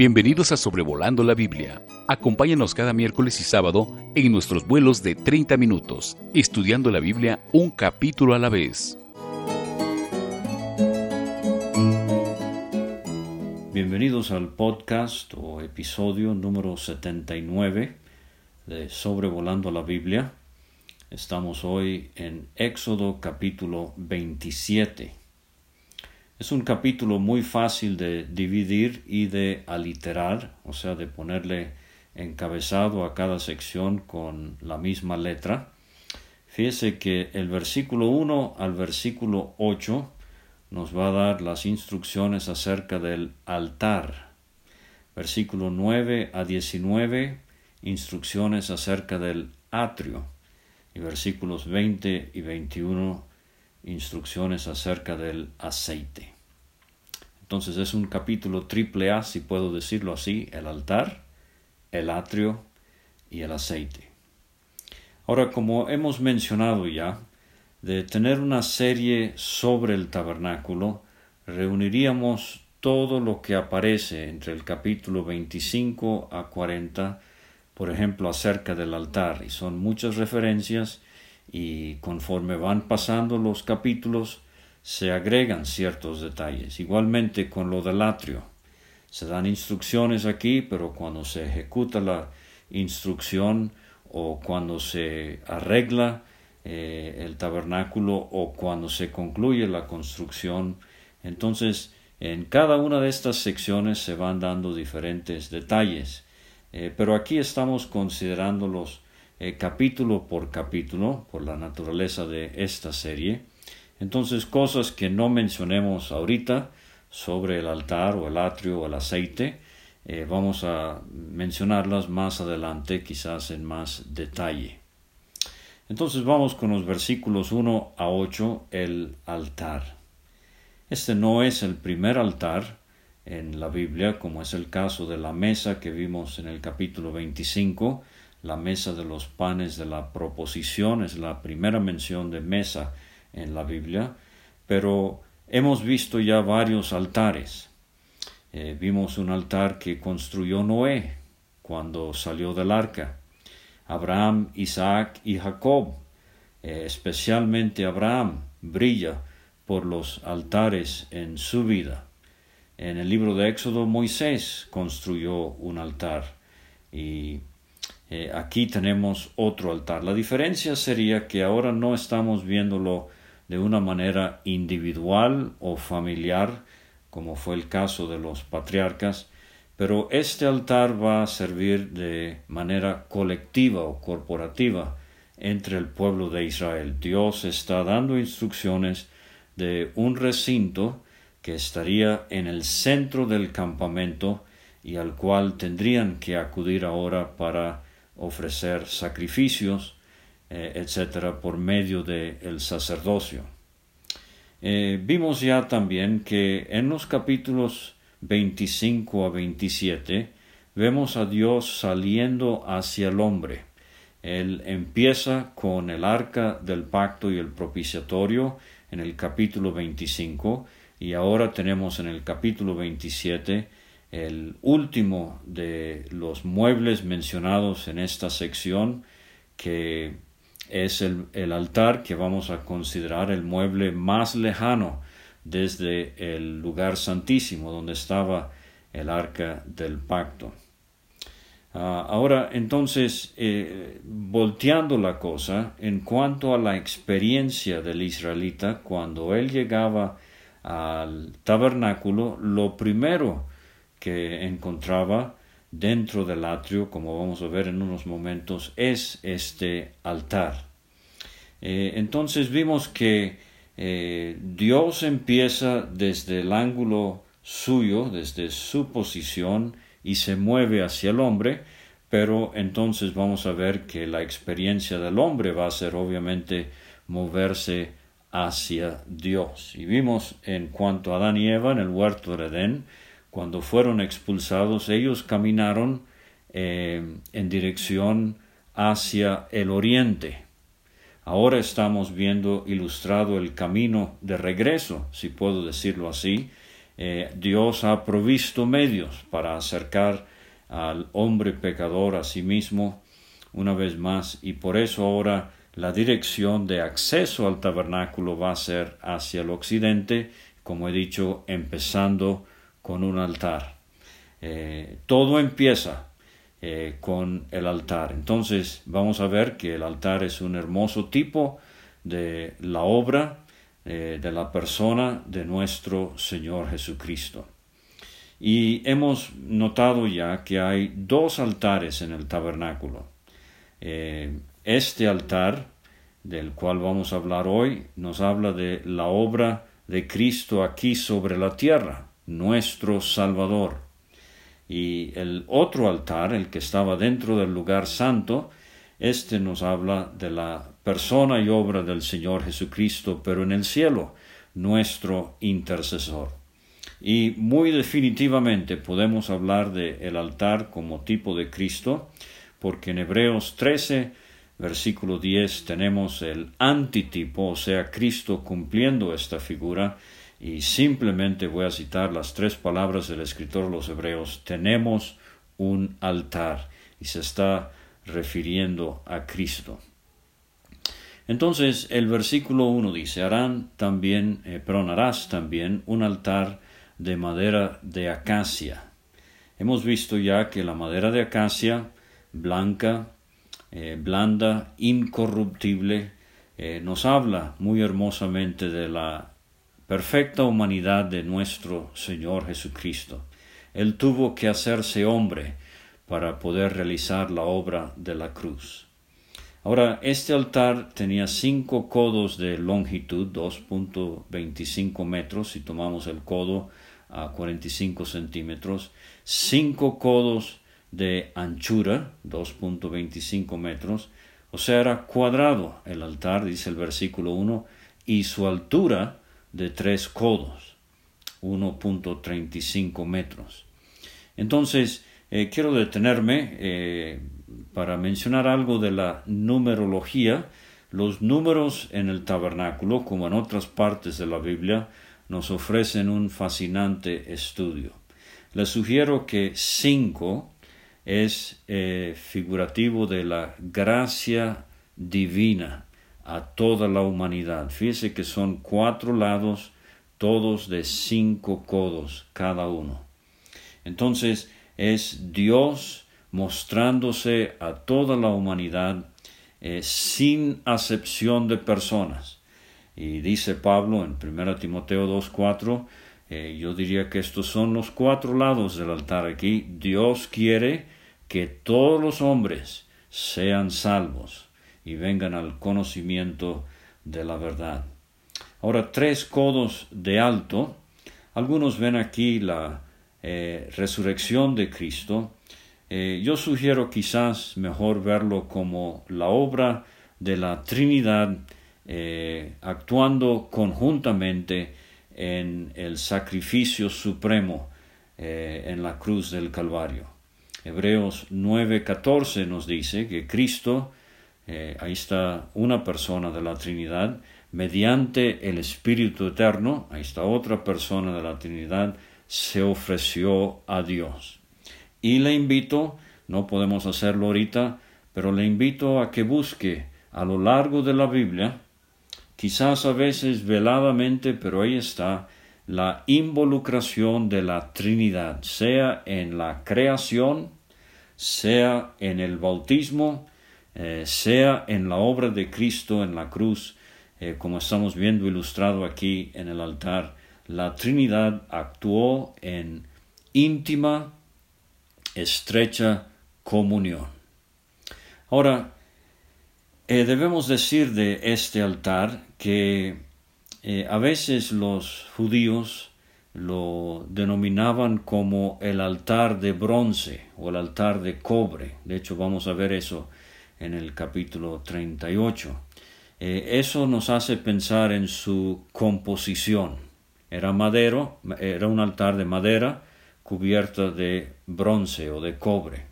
Bienvenidos a Sobrevolando la Biblia. Acompáñanos cada miércoles y sábado en nuestros vuelos de 30 minutos, estudiando la Biblia un capítulo a la vez. Bienvenidos al podcast o episodio número 79 de Sobrevolando la Biblia. Estamos hoy en Éxodo capítulo 27. Es un capítulo muy fácil de dividir y de aliterar, o sea, de ponerle encabezado a cada sección con la misma letra. Fíjese que el versículo 1 al versículo 8 nos va a dar las instrucciones acerca del altar. Versículo 9 a 19, instrucciones acerca del atrio. Y versículos 20 y 21, instrucciones acerca del aceite. Entonces es un capítulo triple A, si puedo decirlo así, el altar, el atrio y el aceite. Ahora, como hemos mencionado ya, de tener una serie sobre el tabernáculo, reuniríamos todo lo que aparece entre el capítulo 25 a 40, por ejemplo, acerca del altar, y son muchas referencias y conforme van pasando los capítulos se agregan ciertos detalles. Igualmente con lo del atrio. Se dan instrucciones aquí, pero cuando se ejecuta la instrucción o cuando se arregla eh, el tabernáculo o cuando se concluye la construcción, entonces en cada una de estas secciones se van dando diferentes detalles. Eh, pero aquí estamos considerándolos eh, capítulo por capítulo, por la naturaleza de esta serie. Entonces, cosas que no mencionemos ahorita sobre el altar o el atrio o el aceite, eh, vamos a mencionarlas más adelante, quizás en más detalle. Entonces vamos con los versículos 1 a 8, el altar. Este no es el primer altar en la Biblia, como es el caso de la mesa que vimos en el capítulo 25, la mesa de los panes de la proposición es la primera mención de mesa en la Biblia, pero hemos visto ya varios altares. Eh, vimos un altar que construyó Noé cuando salió del arca. Abraham, Isaac y Jacob, eh, especialmente Abraham, brilla por los altares en su vida. En el libro de Éxodo Moisés construyó un altar y eh, aquí tenemos otro altar. La diferencia sería que ahora no estamos viéndolo de una manera individual o familiar, como fue el caso de los patriarcas, pero este altar va a servir de manera colectiva o corporativa entre el pueblo de Israel. Dios está dando instrucciones de un recinto que estaría en el centro del campamento y al cual tendrían que acudir ahora para ofrecer sacrificios, eh, etcétera, por medio del el sacerdocio. Eh, vimos ya también que en los capítulos 25 a 27 vemos a Dios saliendo hacia el hombre. Él empieza con el arca del pacto y el propiciatorio en el capítulo 25 y ahora tenemos en el capítulo 27 el último de los muebles mencionados en esta sección, que es el, el, altar que vamos a considerar el mueble más lejano desde el lugar santísimo donde estaba el arca del pacto. Ah, ahora, entonces, eh, volteando la cosa, en cuanto a la experiencia del israelita, cuando él llegaba al tabernáculo, lo primero que encontraba dentro del atrio, como vamos a ver en unos momentos, es este altar. Eh, entonces vimos que eh, Dios empieza desde el ángulo suyo, desde su posición, y se mueve hacia el hombre, pero entonces vamos a ver que la experiencia del hombre va a ser obviamente moverse hacia Dios. Y vimos en cuanto a Adán y Eva en el huerto de Edén, cuando fueron expulsados, ellos caminaron eh, en dirección hacia el oriente. Ahora estamos viendo ilustrado el camino de regreso, si puedo decirlo así, eh, Dios ha provisto medios para acercar al hombre pecador a sí mismo una vez más y por eso ahora la dirección de acceso al tabernáculo va a ser hacia el occidente, como he dicho, empezando con un altar. Eh, todo empieza eh, con el altar. Entonces vamos a ver que el altar es un hermoso tipo de la obra eh, de la persona de nuestro Señor Jesucristo. Y hemos notado ya que hay dos altares en el tabernáculo. este altar, del cual vamos a hablar hoy, nos habla de la obra de Cristo aquí sobre la tierra, nuestro Salvador y el otro altar, el que estaba dentro del lugar santo, este nos habla de la persona y obra del Señor Jesucristo, pero en el cielo, nuestro intercesor. Y muy definitivamente podemos hablar de altar como tipo de Cristo, porque en Hebreos 13, versículo 10, tenemos el antitipo, o sea, Cristo cumpliendo esta figura, y simplemente voy a citar las tres palabras del escritor de los Hebreos. Tenemos un altar y se está refiriendo a Cristo. Entonces el versículo 1 dice, harán también, eh, también un altar de madera de acacia. Hemos visto ya que la madera de acacia, blanca, eh, blanda, incorruptible, eh, nos habla muy hermosamente de la perfecta humanidad de nuestro Señor Jesucristo. Él tuvo que hacerse hombre para poder realizar la obra de la cruz. Ahora, este altar tenía cinco codos de longitud, 2.25 metros, si tomamos el codo a 45 centímetros, cinco codos de anchura, 2.25 metros, o sea, era cuadrado el altar, dice el versículo 1, y su altura de tres codos, 1.35 metros. Entonces, eh, quiero detenerme eh, para mencionar algo de la numerología. Los números en el tabernáculo, como en otras partes de la Biblia, nos ofrecen un fascinante estudio. Les sugiero que cinco es eh, figurativo de la gracia divina a toda la humanidad. Fíjese que son cuatro lados, todos de cinco codos cada uno. Entonces es Dios mostrándose a toda la humanidad eh, sin acepción de personas. Y dice Pablo en 1 Timoteo 2.4, eh, yo diría que estos son los cuatro lados del altar aquí. Dios quiere que todos los hombres sean salvos y vengan al conocimiento de la verdad. Ahora, tres codos de alto. Algunos ven aquí la eh, resurrección de Cristo. Eh, yo sugiero quizás mejor verlo como la obra de la Trinidad eh, actuando conjuntamente en el sacrificio supremo en la cruz del Calvario. Hebreos 9:14 nos dice que Cristo eh, ahí está una persona de la Trinidad, mediante el Espíritu Eterno, ahí está otra persona de la Trinidad, se ofreció a Dios. Y le invito, no podemos hacerlo ahorita, pero le invito a que busque a lo largo de la Biblia, quizás a veces veladamente, pero ahí está, la involucración de la Trinidad, sea en la creación, sea en el bautismo, eh, sea en la obra de Cristo en la cruz, eh, como estamos viendo ilustrado aquí en el altar, la Trinidad actuó en íntima, estrecha comunión. Ahora, eh, debemos decir de este altar que a veces los judíos lo denominaban como el altar de bronce o el altar de cobre. De hecho, vamos a ver eso en el capítulo 38. Eh, eso nos hace pensar en su composición. Era madero, era un altar de madera cubierta de bronce o de cobre.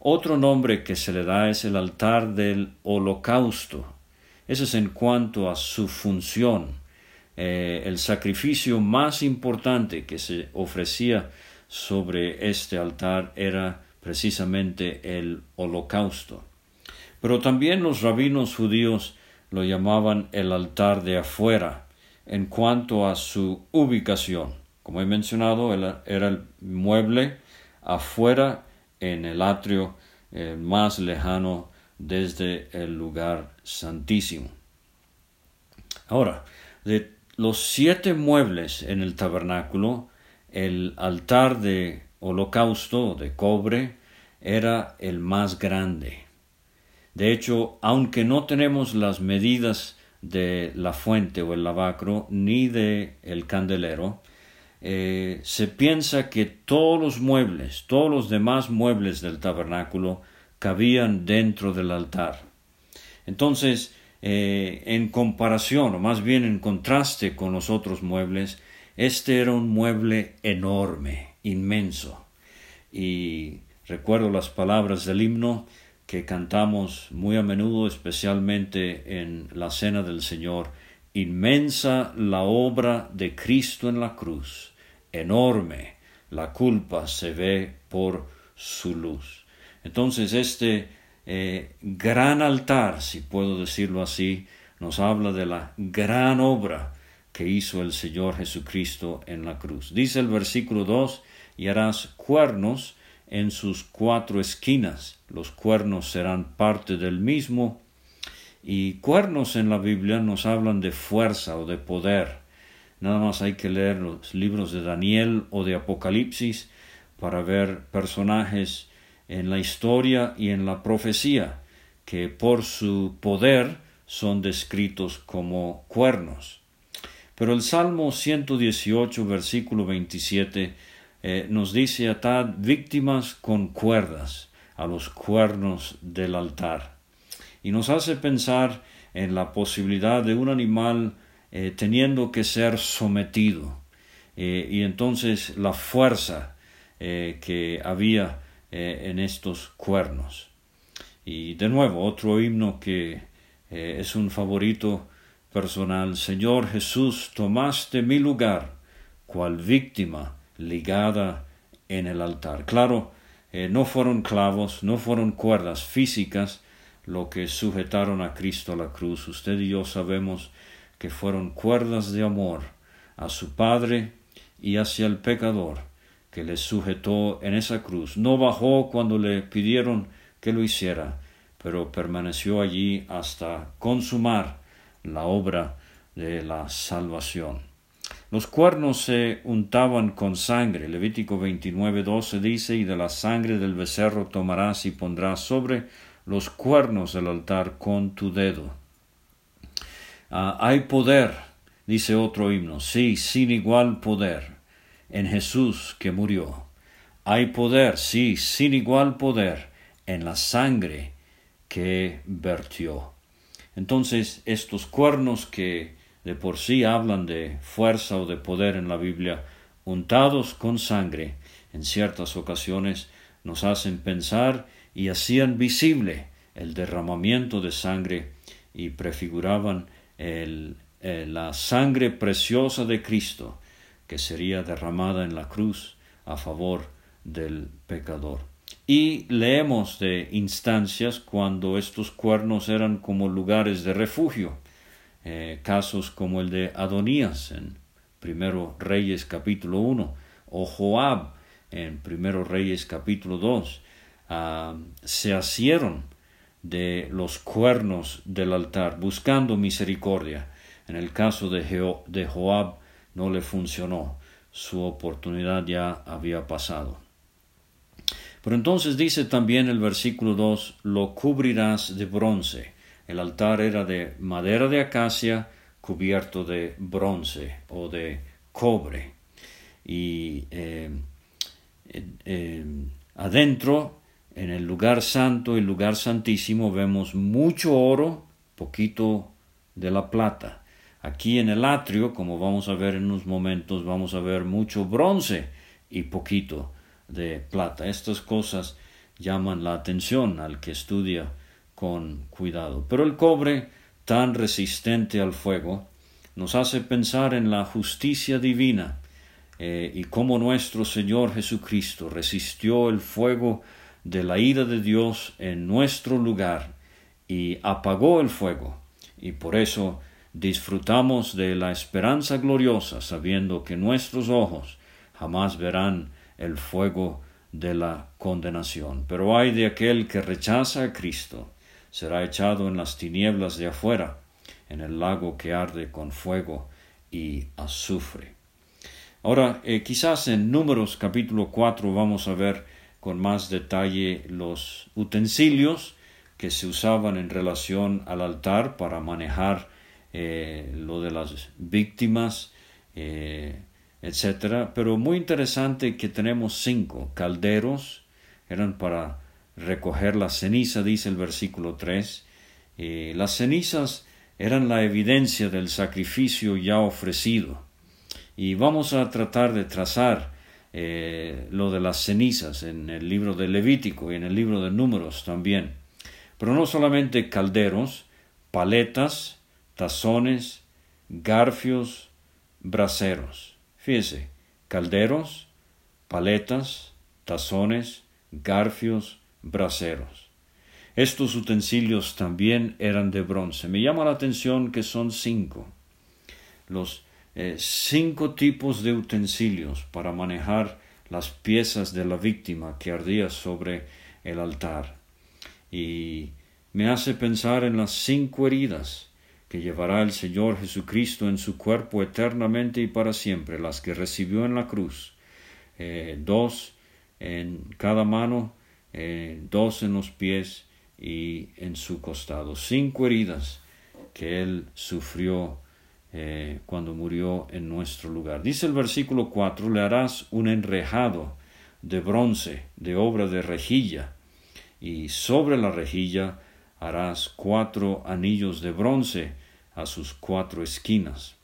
Otro nombre que se le da es el altar del holocausto. Ese es en cuanto a su función. eh, el sacrificio más importante que se ofrecía sobre este altar era precisamente el holocausto. Pero también los rabinos judíos lo llamaban el altar de afuera en cuanto a su ubicación. Como he mencionado, era el mueble afuera en el atrio eh, más lejano desde el lugar santísimo. Ahora, de los siete muebles en el tabernáculo, el altar de holocausto de cobre era el más grande. De hecho, aunque no tenemos las medidas de la fuente o el lavacro ni de el candelero, eh, se piensa que todos los muebles, todos los demás muebles del tabernáculo cabían dentro del altar. Entonces, eh, en comparación, o más bien en contraste con los otros muebles, este era un mueble enorme, inmenso. Y recuerdo las palabras del himno, que cantamos muy a menudo, especialmente en la Cena del Señor, inmensa la obra de Cristo en la cruz, enorme la culpa se ve por su luz. Entonces este eh, gran altar, si puedo decirlo así, nos habla de la gran obra que hizo el Señor Jesucristo en la cruz. Dice el versículo 2, y harás cuernos en sus cuatro esquinas. Los cuernos serán parte del mismo. Y cuernos en la Biblia nos hablan de fuerza o de poder. Nada más hay que leer los libros de Daniel o de Apocalipsis para ver personajes en la historia y en la profecía que por su poder son descritos como cuernos. Pero el Salmo 118, versículo 27, eh, nos dice atad víctimas con cuerdas a los cuernos del altar. Y nos hace pensar en la posibilidad de un animal eh, teniendo que ser sometido. Eh, y entonces la fuerza que había en estos cuernos. Y de nuevo, otro himno que es un favorito personal. Señor Jesús, tomaste mi lugar, cual víctima ligada en el altar. Claro, eh, no fueron clavos, no fueron cuerdas físicas lo que sujetaron a Cristo a la cruz. Usted y yo sabemos que fueron cuerdas de amor a su Padre y hacia el pecador que le sujetó en esa cruz. No bajó cuando le pidieron que lo hiciera, pero permaneció allí hasta consumar la obra de la salvación. Los cuernos se untaban con sangre. Levítico 29, 12 dice, y de la sangre del becerro tomarás y pondrás sobre los cuernos del altar con tu dedo. Ah, hay poder, dice otro himno, sí, sin igual poder, en Jesús que murió. Hay poder, sí, sin igual poder, en la sangre que vertió. Entonces, estos cuernos que de por sí hablan de fuerza o de poder en la Biblia, untados con sangre, en ciertas ocasiones nos hacen pensar y hacían visible el derramamiento de sangre y prefiguraban eh, la sangre preciosa de Cristo que sería derramada en la cruz a favor del pecador. Y leemos de instancias cuando estos cuernos eran como lugares de refugio, eh, casos como el de Adonías en Primero Reyes capítulo 1 o Joab en Primero Reyes capítulo 2 ah, se asieron de los cuernos del altar buscando misericordia. En el caso de, de Joab no le funcionó, su oportunidad ya había pasado. Pero entonces dice también el versículo 2, lo cubrirás de bronce el altar era de madera de acacia cubierto de bronce o de cobre. Y eh, adentro, en el lugar santo y lugar santísimo, vemos mucho oro, poquito de la plata. Aquí en el atrio, como vamos a ver en unos momentos, vamos a ver mucho bronce y poquito de plata. Estas cosas llaman la atención al que estudia con cuidado. Pero el cobre, tan resistente al fuego, nos hace pensar en la justicia divina eh, y cómo nuestro Señor Jesucristo resistió el fuego de la ira de Dios en nuestro lugar y apagó el fuego. Y por eso disfrutamos de la esperanza gloriosa, sabiendo que nuestros ojos jamás verán el fuego de la condenación. Pero hay de aquel que rechaza a Cristo, será echado en las tinieblas de afuera, en el lago que arde con fuego y azufre. Ahora, eh, quizás en Números capítulo 4 vamos a ver con más detalle los utensilios que se usaban en relación al altar para manejar eh, lo de las víctimas, eh, etcétera. Pero muy interesante que tenemos cinco calderos, eran para recoger la ceniza, dice el versículo 3. Eh, las cenizas eran la evidencia del sacrificio ya ofrecido. Y vamos a tratar de trazar lo de las cenizas en el libro de Levítico y en el libro de Números también. Pero no solamente calderos, paletas, tazones, garfios, braseros. Fíjese, calderos, paletas, tazones, garfios, Estos utensilios también eran de bronce. Me llama la atención que son cinco. Los eh, cinco tipos de utensilios para manejar las piezas de la víctima que ardía sobre el altar. Y me hace pensar en las cinco heridas que llevará el Señor Jesucristo en su cuerpo eternamente y para siempre, las que recibió en la cruz, eh, dos en cada mano, eh, dos en los pies y en su costado, cinco heridas que él sufrió eh, cuando murió en nuestro lugar. Dice el versículo 4, le harás un enrejado de bronce, de obra de rejilla, y sobre la rejilla harás cuatro anillos de bronce a sus cuatro esquinas.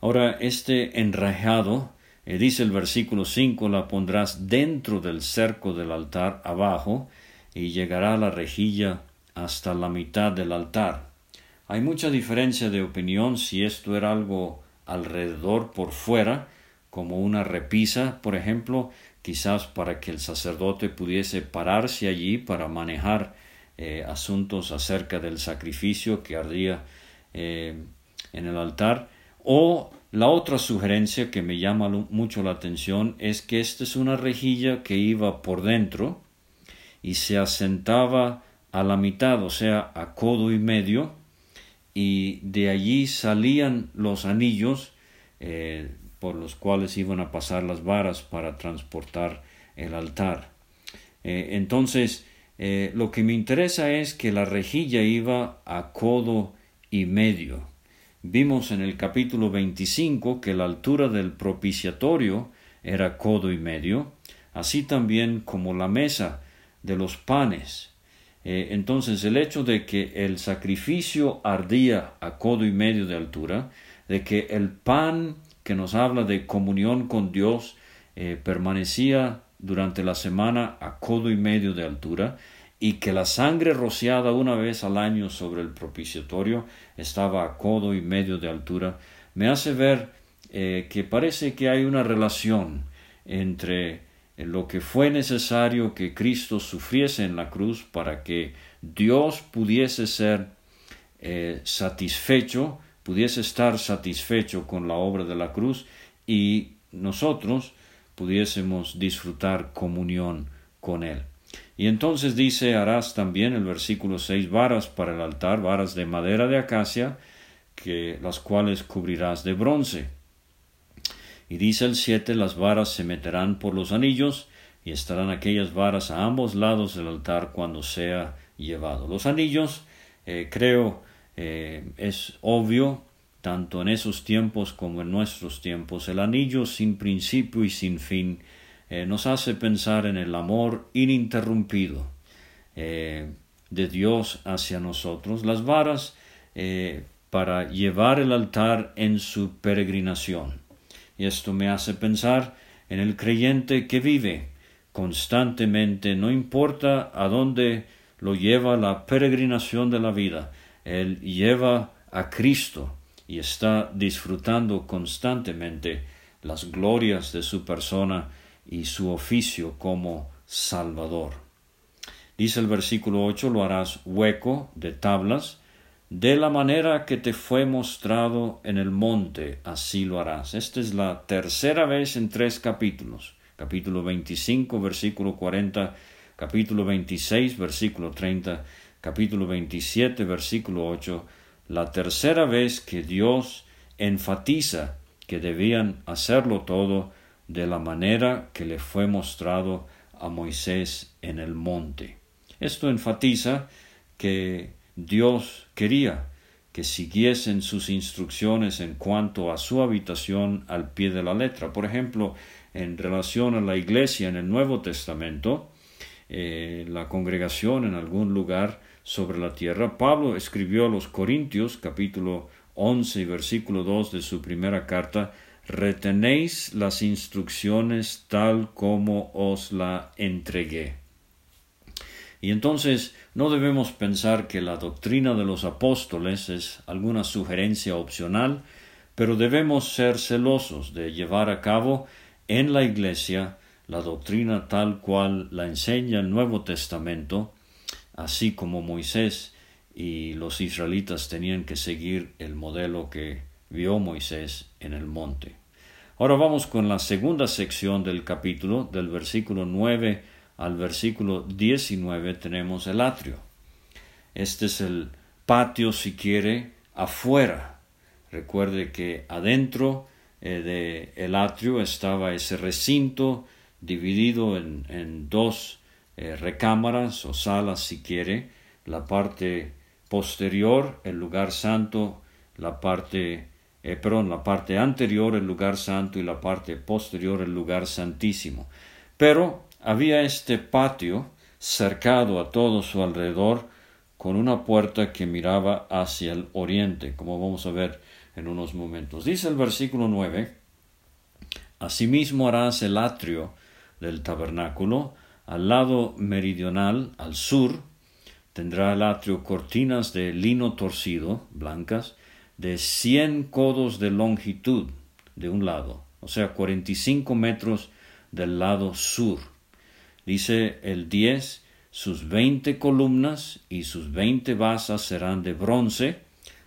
Ahora, este enrejado, eh, dice el versículo 5, la pondrás dentro del cerco del altar abajo y llegará la rejilla hasta la mitad del altar. Hay mucha diferencia de opinión si esto era algo alrededor por fuera, como una repisa, por ejemplo, quizás para que el sacerdote pudiese pararse allí para manejar eh, asuntos acerca del sacrificio que ardía eh, en el altar. O la otra sugerencia que me llama mucho la atención es que esta es una rejilla que iba por dentro y se asentaba a la mitad, o sea, a codo y medio, y de allí salían los anillos eh, por los cuales iban a pasar las varas para transportar el altar. entonces, eh, lo que me interesa es que la rejilla iba a codo y medio. Vimos en el capítulo 25 que la altura del propiciatorio era codo y medio, así también como la mesa de los panes. Eh, entonces el hecho de que el sacrificio ardía a codo y medio de altura, de que el pan que nos habla de comunión con Dios eh, permanecía durante la semana a codo y medio de altura, y que la sangre rociada una vez al año sobre el propiciatorio estaba a codo y medio de altura, me hace ver eh, que parece que hay una relación entre eh, lo que fue necesario que Cristo sufriese en la cruz para que Dios pudiese ser eh, satisfecho, pudiese estar satisfecho con la obra de la cruz y nosotros pudiésemos disfrutar comunión con Él. Y entonces dice, harás también el versículo seis varas para el altar, varas de madera de acacia, que las cuales cubrirás de bronce. Y dice el siete, las varas se meterán por los anillos, y estarán aquellas varas a ambos lados del altar cuando sea llevado. Los anillos, eh, creo, eh, es obvio, tanto en esos tiempos como en nuestros tiempos, el anillo sin principio y sin fin, eh, nos hace pensar en el amor ininterrumpido eh, de Dios hacia nosotros, las varas eh, para llevar el altar en su peregrinación. Y esto me hace pensar en el creyente que vive constantemente, no importa a dónde lo lleva la peregrinación de la vida, él lleva a Cristo y está disfrutando constantemente las glorias de su persona y su oficio como Salvador. Dice el versículo 8, lo harás hueco de tablas, de la manera que te fue mostrado en el monte, así lo harás. Esta es la tercera vez en tres capítulos. Capítulo 25, versículo 40, capítulo 26, versículo 30, capítulo 27, versículo 8, la tercera vez que Dios enfatiza que debían hacerlo todo de la manera que le fue mostrado a Moisés en el monte. Esto enfatiza que Dios quería que siguiesen sus instrucciones en cuanto a su habitación al pie de la letra. Por ejemplo, en relación a la iglesia en el Nuevo Testamento, eh, la congregación en algún lugar sobre la tierra, Pablo escribió a los Corintios capítulo 11 y versículo 2 de su primera carta, retenéis las instrucciones tal como os la entregué. Y entonces no debemos pensar que la doctrina de los apóstoles es alguna sugerencia opcional, pero debemos ser celosos de llevar a cabo en la Iglesia la doctrina tal cual la enseña el Nuevo Testamento, así como Moisés y los israelitas tenían que seguir el modelo que vio Moisés en el monte. Ahora vamos con la segunda sección del capítulo, del versículo 9 al versículo 19 tenemos el atrio. Este es el patio, si quiere, afuera. Recuerde que adentro eh, del atrio estaba ese recinto dividido en, dos eh, recámaras o salas, si quiere, la parte posterior, el lugar santo, la parte, eh, perdón, la parte anterior, el lugar santo, y la parte posterior, el lugar santísimo. Pero había este patio cercado a todo su alrededor con una puerta que miraba hacia el oriente, como vamos a ver en unos momentos. Dice el versículo 9, Asimismo harás el atrio del tabernáculo, al lado meridional, al sur, tendrá el atrio cortinas de lino torcido, blancas, de cien codos de longitud de un lado, o sea, cuarenta y cinco metros del lado sur. Dice el diez, sus veinte columnas y sus veinte basas serán de bronce,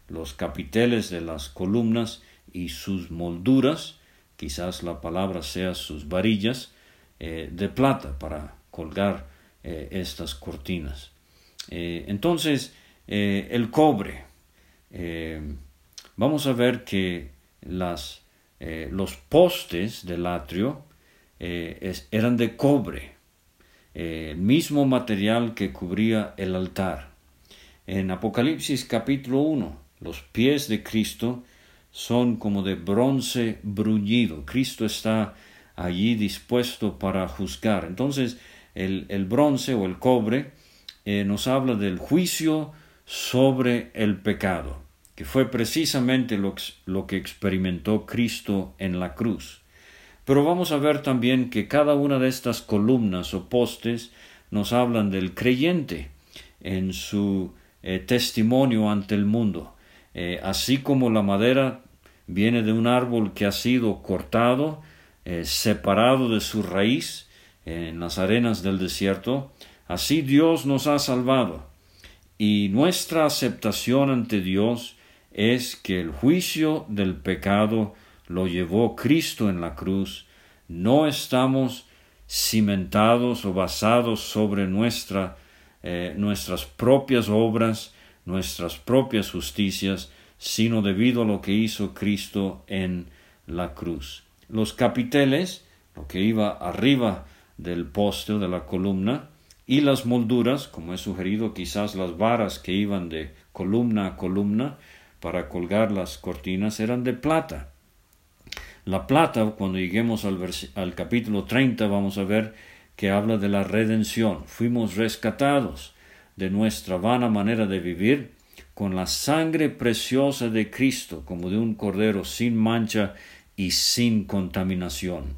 los capiteles de las columnas y sus molduras, quizás la palabra sea sus varillas, eh, de plata para colgar eh, estas cortinas. Eh, entonces, el cobre. Vamos a ver que las, los postes del atrio eran de cobre, el mismo material que cubría el altar. En Apocalipsis capítulo 1, los pies de Cristo son como de bronce bruñido. Cristo está allí dispuesto para juzgar. Entonces, el, el bronce o el cobre eh, nos habla del juicio sobre el pecado, que fue precisamente lo, que experimentó Cristo en la cruz. Pero vamos a ver también que cada una de estas columnas o postes nos hablan del creyente en su eh, testimonio ante el mundo. Eh, así como la madera viene de un árbol que ha sido cortado, eh, separado de su raíz en las arenas del desierto, así Dios nos ha salvado. Y nuestra aceptación ante Dios es que el juicio del pecado lo llevó Cristo en la cruz. No estamos cimentados o basados sobre nuestra, eh, nuestras propias obras, nuestras propias justicias, sino debido a lo que hizo Cristo en la cruz los capiteles, lo que iba arriba del poste de la columna, y las molduras, como he sugerido, quizás las varas que iban de columna a columna para colgar las cortinas eran de plata. La plata, cuando lleguemos al, al capítulo 30, vamos a ver que habla de la redención. Fuimos rescatados de nuestra vana manera de vivir con la sangre preciosa de Cristo, como de un cordero sin mancha y sin contaminación.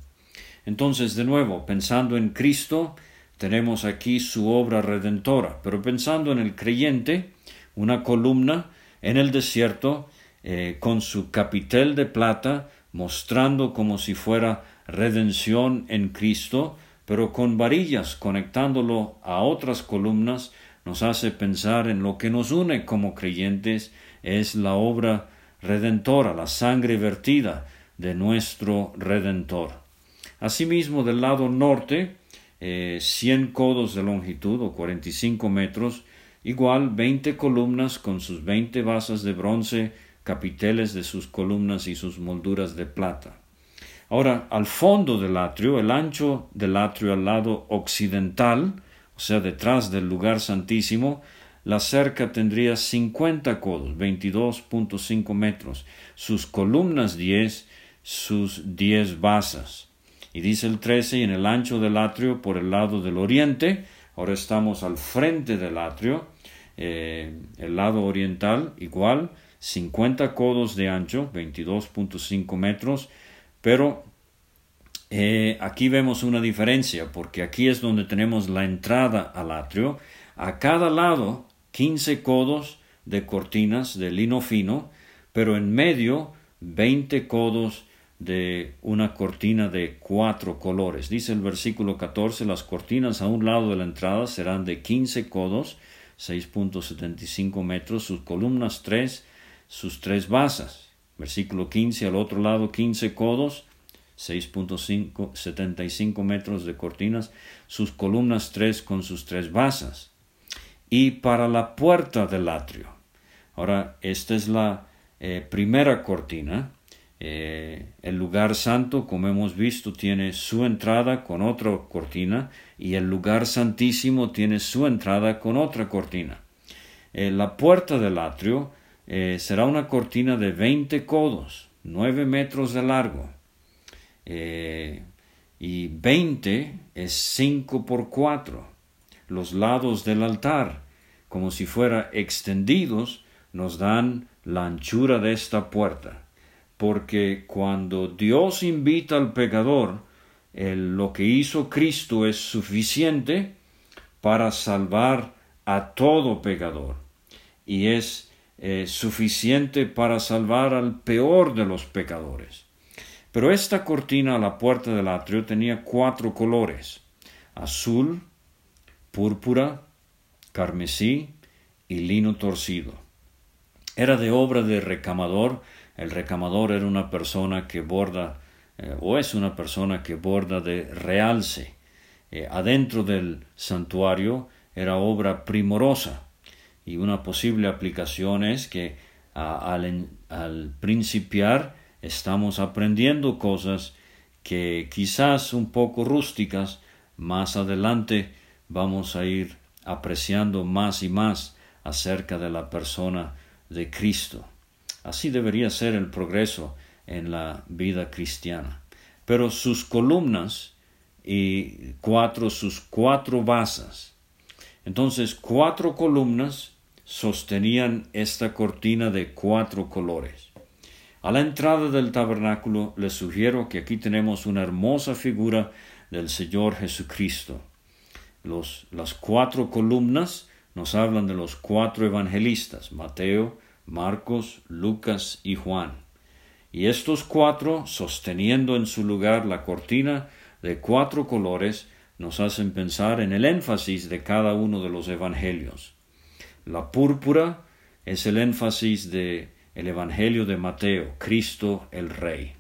Entonces, de nuevo, pensando en Cristo, tenemos aquí su obra redentora, pero pensando en el creyente, una columna en el desierto eh, con su capitel de plata, mostrando como si fuera redención en Cristo, pero con varillas conectándolo a otras columnas, nos hace pensar en lo que nos une como creyentes, es la obra redentora, la sangre vertida de nuestro Redentor. Asimismo, del lado norte, eh, 100 codos de longitud o 45 metros, igual 20 columnas con sus 20 basas de bronce, capiteles de sus columnas y sus molduras de plata. Ahora, al fondo del atrio, el ancho del atrio al lado occidental, o sea, detrás del lugar santísimo, la cerca tendría 50 codos, 22.5 metros, sus columnas 10, sus 10 basas. Y dice el 13, y en el ancho del atrio por el lado del oriente, ahora estamos al frente del atrio, eh, el lado oriental igual, 50 codos de ancho, 22.5 metros, pero eh, aquí vemos una diferencia, porque aquí es donde tenemos la entrada al atrio. A cada lado 15 codos de cortinas de lino fino, pero en medio 20 codos de una cortina de cuatro colores. Dice el versículo 14, las cortinas a un lado de la entrada serán de 15 codos, 6.75 metros, sus columnas 3, sus tres basas. Versículo 15, al otro lado 15 codos, 6.75 metros de cortinas, sus columnas 3 con sus tres basas y para la puerta del atrio. Ahora, esta es la eh, primera cortina. Eh, el lugar santo, como hemos visto, tiene su entrada con otra cortina y el lugar santísimo tiene su entrada con otra cortina. Eh, la puerta del atrio será una cortina de 20 codos, 9 metros de largo. y 20 es 5 por 4 los lados del altar, como si fuera extendidos, nos dan la anchura de esta puerta. Porque cuando Dios invita al pecador, lo que hizo Cristo es suficiente para salvar a todo pecador y es eh, suficiente para salvar al peor de los pecadores. Pero esta cortina a la puerta del atrio tenía cuatro colores azul, púrpura, carmesí y lino torcido. Era de obra de recamador. El recamador era una persona que borda, eh, o es una persona que borda de realce. Eh, adentro del santuario era obra primorosa. Y una posible aplicación es que al, al principiar estamos aprendiendo cosas que quizás un poco rústicas, más adelante vamos a ir apreciando más y más acerca de la persona de Cristo. Así debería ser el progreso en la vida cristiana. Pero sus columnas y cuatro, sus cuatro basas. Entonces, cuatro columnas sostenían esta cortina de cuatro colores. A la entrada del tabernáculo les sugiero que aquí tenemos una hermosa figura del Señor Jesucristo las cuatro columnas nos hablan de los cuatro evangelistas, Mateo, Marcos, Lucas y Juan. Y estos cuatro, sosteniendo en su lugar la cortina de cuatro colores, nos hacen pensar en el énfasis de cada uno de los evangelios. La púrpura es el énfasis de el evangelio de Mateo, Cristo el Rey.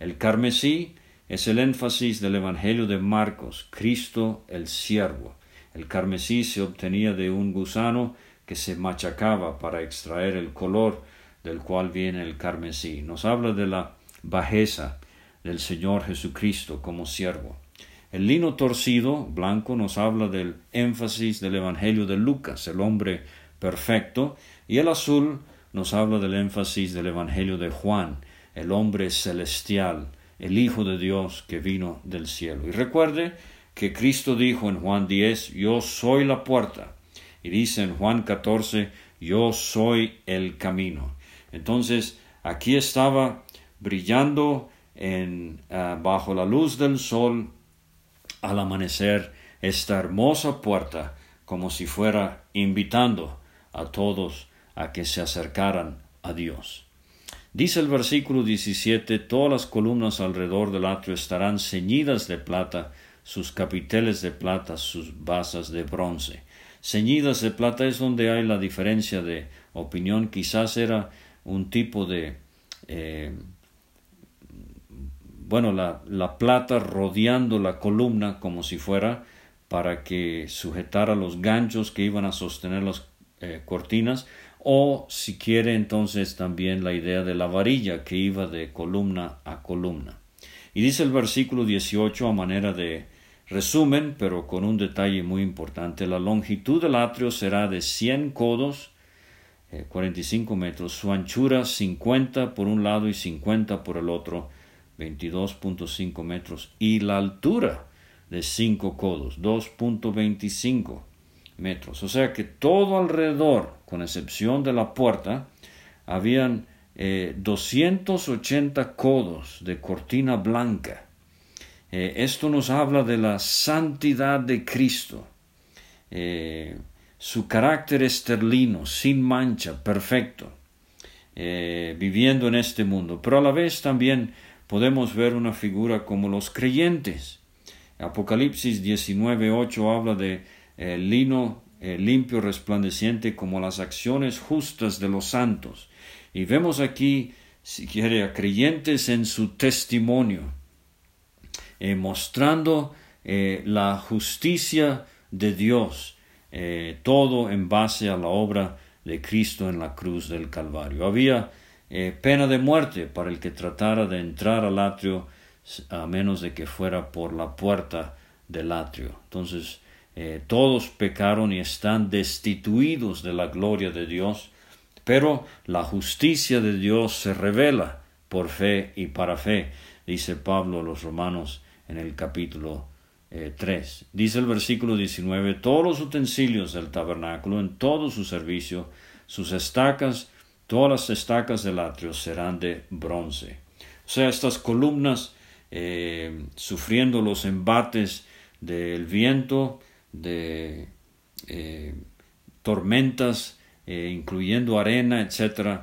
El carmesí es el énfasis del Evangelio de Marcos, Cristo el siervo. El carmesí se obtenía de un gusano que se machacaba para extraer el color del cual viene el carmesí. Nos habla de la bajeza del Señor Jesucristo como siervo. El lino torcido, blanco, nos habla del énfasis del Evangelio de Lucas, el hombre perfecto, y el azul nos habla del énfasis del Evangelio de Juan, el hombre celestial, el Hijo de Dios que vino del cielo. Y recuerde que Cristo dijo en Juan 10, yo soy la puerta. Y dice en Juan 14, yo soy el camino. Entonces, aquí estaba brillando en, ah, bajo la luz del sol al amanecer esta hermosa puerta como si fuera invitando a todos a que se acercaran a Dios. Dice el versículo 17, todas las columnas alrededor del atrio estarán ceñidas de plata, sus capiteles de plata, sus basas de bronce. Ceñidas de plata es donde hay la diferencia de opinión. Quizás era un tipo de... Eh, bueno, la, la, plata rodeando la columna como si fuera para que sujetara los ganchos que iban a sostener las eh, cortinas, o si quiere entonces también la idea de la varilla que iba de columna a columna. Y dice el versículo 18 a manera de resumen, pero con un detalle muy importante, la longitud del atrio será de 100 codos 45 eh, metros, su anchura 50 por un lado y 50 por el otro, 22.5 metros, y la altura de 5 codos, 2.25 metros. O sea que todo alrededor, con excepción de la puerta, habían 280 eh, codos de cortina blanca. Eh, esto nos habla de la santidad de Cristo su carácter esterlino, sin mancha, perfecto, eh, viviendo en este mundo. Pero a la vez también podemos ver una figura como los creyentes. Apocalipsis 19.8 habla de eh, lino eh, limpio, resplandeciente, como las acciones justas de los santos. Y vemos aquí, si quiere, a creyentes en su testimonio, mostrando la justicia de Dios eh, todo en base a la obra de Cristo en la cruz del Calvario. Había eh, pena de muerte para el que tratara de entrar al atrio a menos de que fuera por la puerta del atrio. Entonces, eh, todos pecaron y están destituidos de la gloria de Dios, pero la justicia de Dios se revela por fe y para fe, dice Pablo a los romanos en el capítulo 3. Eh, Dice el versículo 19, todos los utensilios del tabernáculo en todo su servicio, sus estacas, todas las estacas del atrio serán de bronce. O sea, estas columnas eh, sufriendo los embates del viento, de eh, tormentas, incluyendo arena, etc.,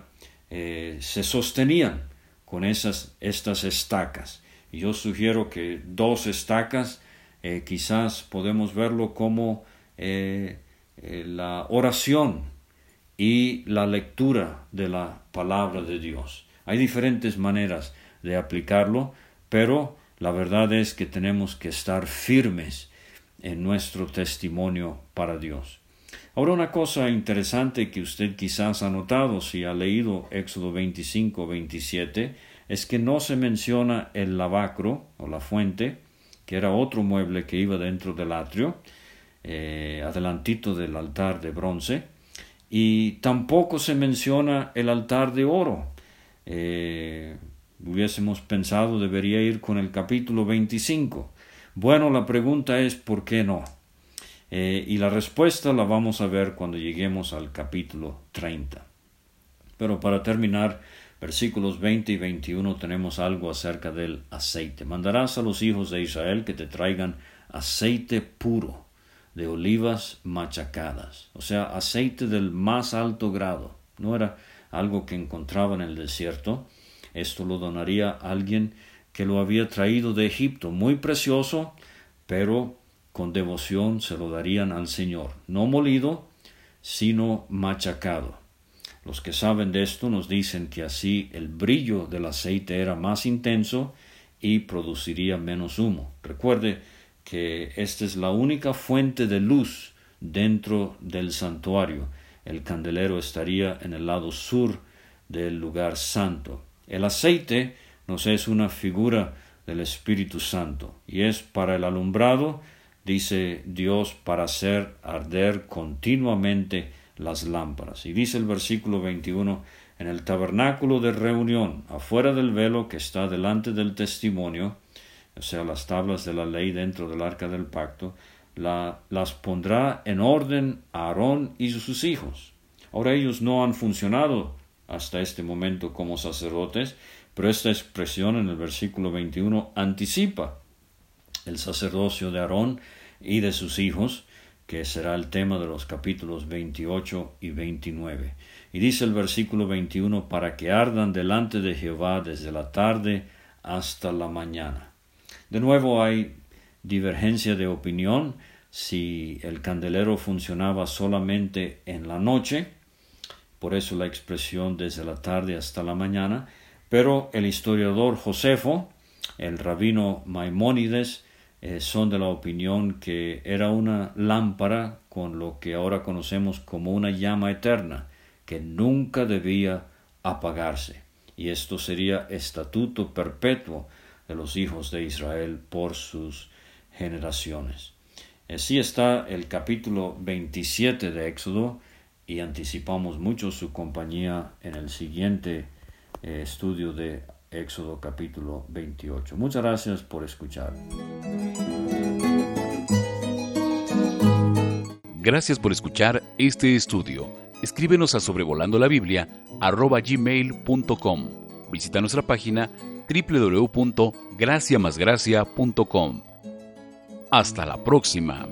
se sostenían con esas, estas estacas. Y yo sugiero que dos estacas eh, quizás podemos verlo como eh, eh, la oración y la lectura de la palabra de Dios. Hay diferentes maneras de aplicarlo, pero la verdad es que tenemos que estar firmes en nuestro testimonio para Dios. Ahora una cosa interesante que usted quizás ha notado si ha leído Éxodo 25, 27, es que no se menciona el lavacro o la fuente, que era otro mueble que iba dentro del atrio, eh, adelantito del altar de bronce, y tampoco se menciona el altar de oro. Eh, hubiésemos pensado debería ir con el capítulo 25. Bueno, la pregunta es ¿por qué no? Eh, y la respuesta la vamos a ver cuando lleguemos al capítulo 30. Pero para terminar, versículos 20 y 21 tenemos algo acerca del aceite. Mandarás a los hijos de Israel que te traigan aceite puro de olivas machacadas, o sea, aceite del más alto grado. No era algo que encontraba en el desierto. Esto lo donaría alguien que lo había traído de Egipto, muy precioso, pero con devoción se lo darían al Señor, no molido, sino machacado. Los que saben de esto nos dicen que así el brillo del aceite era más intenso y produciría menos humo. Recuerde que esta es la única fuente de luz dentro del santuario. El candelero estaría en el lado sur del lugar santo. El aceite nos es una figura del Espíritu Santo y es para el alumbrado, dice Dios, para hacer arder continuamente las lámparas. Y dice el versículo 21, en el tabernáculo de reunión, afuera del velo que está delante del testimonio, o sea, las tablas de la ley dentro del arca del pacto, la, las pondrá en orden Aarón y sus hijos. Ahora ellos no han funcionado hasta este momento como sacerdotes, pero esta expresión en el versículo 21 anticipa el sacerdocio de Aarón y de sus hijos, que será el tema de los capítulos 28 y 29. Y dice el versículo 21, para que ardan delante de Jehová desde la tarde hasta la mañana. De nuevo hay divergencia de opinión si el candelero funcionaba solamente en la noche, por eso la expresión desde la tarde hasta la mañana, pero el historiador Josefo, el rabino Maimónides, eh, son de la opinión que era una lámpara con lo que ahora conocemos como una llama eterna, que nunca debía apagarse. Y esto sería estatuto perpetuo de los hijos de Israel por sus generaciones. Así está el capítulo 27 de Éxodo y anticipamos mucho su compañía en el siguiente eh, estudio de Éxodo capítulo 28. Muchas gracias por escuchar. Gracias por escuchar este estudio. Escríbenos a sobrevolando la Biblia gmail.com. Visita nuestra página www.graciamasgracia.com. Hasta la próxima.